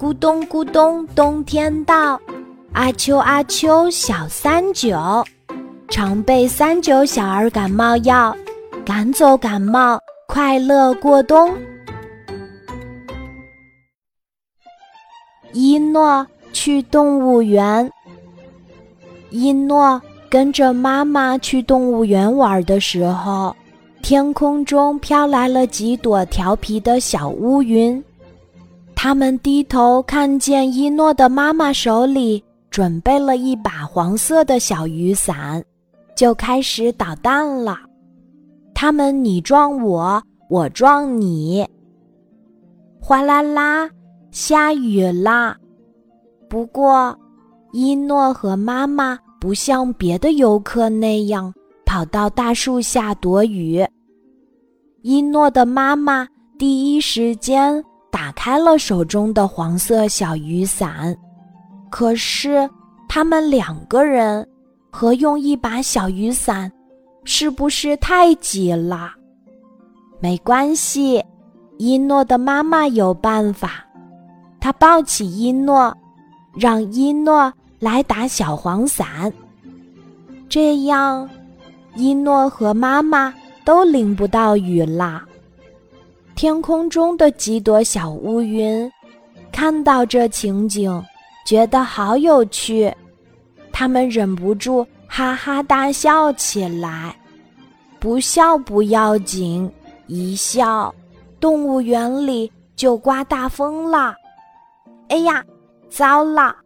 咕咚咕咚，冬天到，阿秋阿秋小三九，常备三九小儿感冒药，赶走感冒，快乐过冬。一诺去动物园。一诺跟着妈妈去动物园玩的时候，天空中飘来了几朵调皮的小乌云。他们低头看见一诺的妈妈手里准备了一把黄色的小雨伞，就开始捣蛋了。他们你撞我，我撞你，哗啦啦，下雨啦。不过，一诺和妈妈不像别的游客那样跑到大树下躲雨。一诺的妈妈第一时间。打开了手中的黄色小雨伞，可是他们两个人合用一把小雨伞，是不是太挤了？没关系，一诺的妈妈有办法。她抱起一诺，让一诺来打小黄伞，这样一诺和妈妈都淋不到雨啦。天空中的几朵小乌云，看到这情景，觉得好有趣，他们忍不住哈哈大笑起来。不笑不要紧，一笑，动物园里就刮大风了。哎呀，糟了！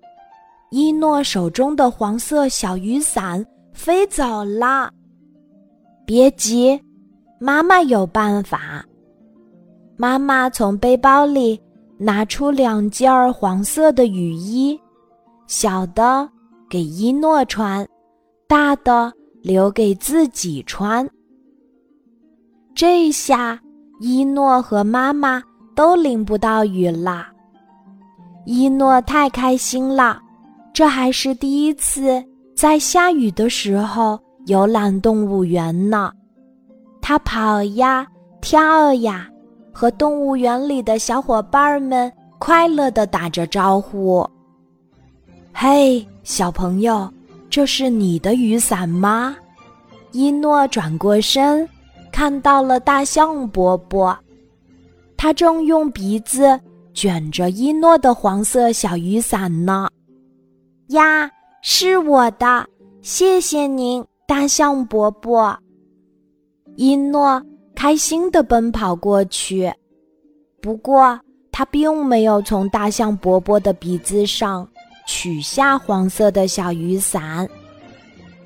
一诺手中的黄色小雨伞飞走了。别急，妈妈有办法。妈妈从背包里拿出两件黄色的雨衣，小的给一诺穿，大的留给自己穿。这下一诺和妈妈都淋不到雨啦。一诺太开心了，这还是第一次在下雨的时候游览动物园呢。他跑呀，跳呀。和动物园里的小伙伴们快乐地打着招呼。嘿，小朋友，这是你的雨伞吗？一诺转过身，看到了大象伯伯，他正用鼻子卷着一诺的黄色小雨伞呢。呀，是我的，谢谢您，大象伯伯。一诺。开心地奔跑过去，不过他并没有从大象伯伯的鼻子上取下黄色的小雨伞。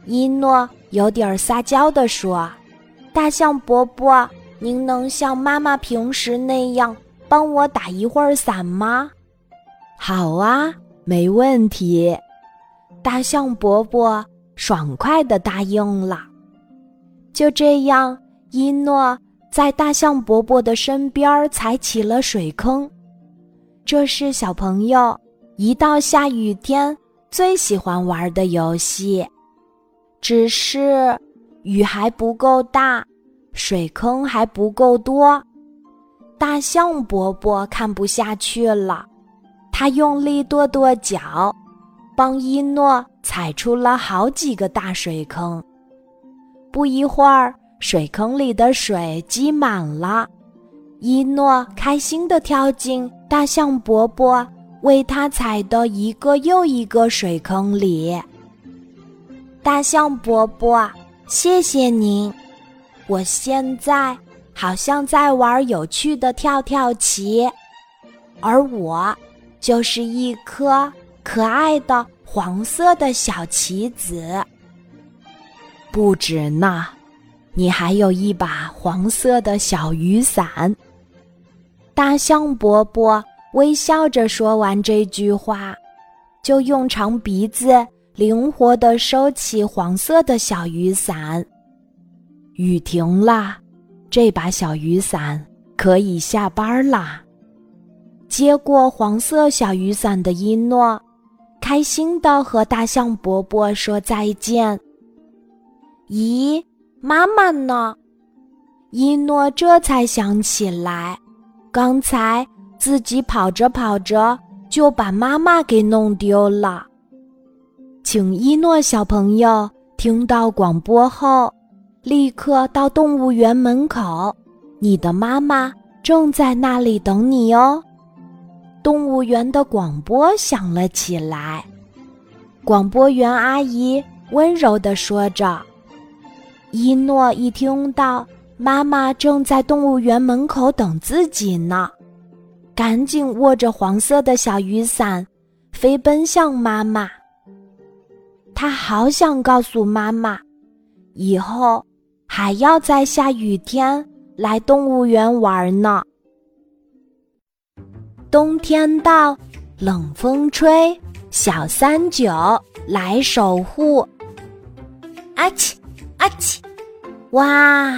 一诺有点撒娇地说：“大象伯伯，您能像妈妈平时那样帮我打一会儿伞吗？”“好啊，没问题。”大象伯伯爽快地答应了。就这样。一诺在大象伯伯的身边踩起了水坑，这是小朋友一到下雨天最喜欢玩的游戏。只是雨还不够大，水坑还不够多，大象伯伯看不下去了，他用力跺跺脚，帮一诺踩出了好几个大水坑。不一会儿。水坑里的水积满了，一诺开心地跳进大象伯伯为他踩的一个又一个水坑里。大象伯伯，谢谢您！我现在好像在玩有趣的跳跳棋，而我就是一颗可爱的黄色的小棋子。不止呢。你还有一把黄色的小雨伞。大象伯伯微笑着说完这句话，就用长鼻子灵活地收起黄色的小雨伞。雨停了，这把小雨伞可以下班啦。接过黄色小雨伞的一诺，开心地和大象伯伯说再见。咦？妈妈呢？一诺这才想起来，刚才自己跑着跑着就把妈妈给弄丢了。请一诺小朋友听到广播后，立刻到动物园门口，你的妈妈正在那里等你哦。动物园的广播响了起来，广播员阿姨温柔地说着。一诺一听到妈妈正在动物园门口等自己呢，赶紧握着黄色的小雨伞，飞奔向妈妈。他好想告诉妈妈，以后还要在下雨天来动物园玩呢。冬天到，冷风吹，小三九来守护。阿奇，哇，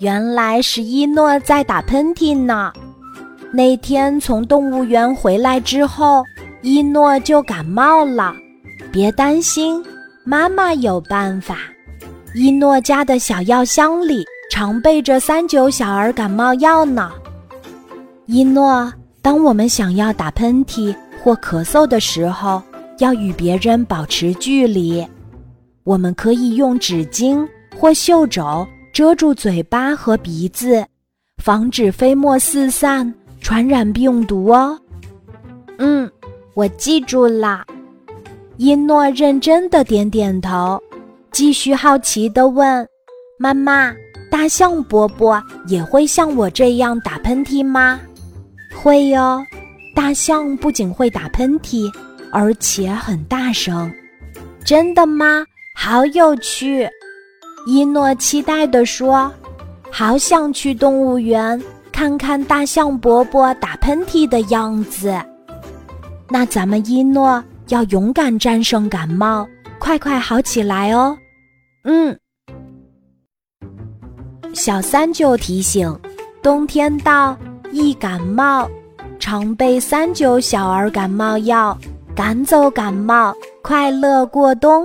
原来是一诺在打喷嚏呢。那天从动物园回来之后，一诺就感冒了。别担心，妈妈有办法。一诺家的小药箱里常备着三九小儿感冒药呢。一诺。当我们想要打喷嚏或咳嗽的时候，要与别人保持距离。我们可以用纸巾或袖肘遮住嘴巴和鼻子，防止飞沫四散，传染病毒哦。嗯，我记住了。伊诺认真的点点头，继续好奇的问：“妈妈，大象伯伯也会像我这样打喷嚏吗？”会哟，大象不仅会打喷嚏，而且很大声。真的吗？好有趣！伊诺期待地说：“好想去动物园看看大象伯伯打喷嚏的样子。”那咱们伊诺要勇敢战胜感冒，快快好起来哦。嗯。小三就提醒：冬天到。易感冒，常备三九小儿感冒药，赶走感冒，快乐过冬。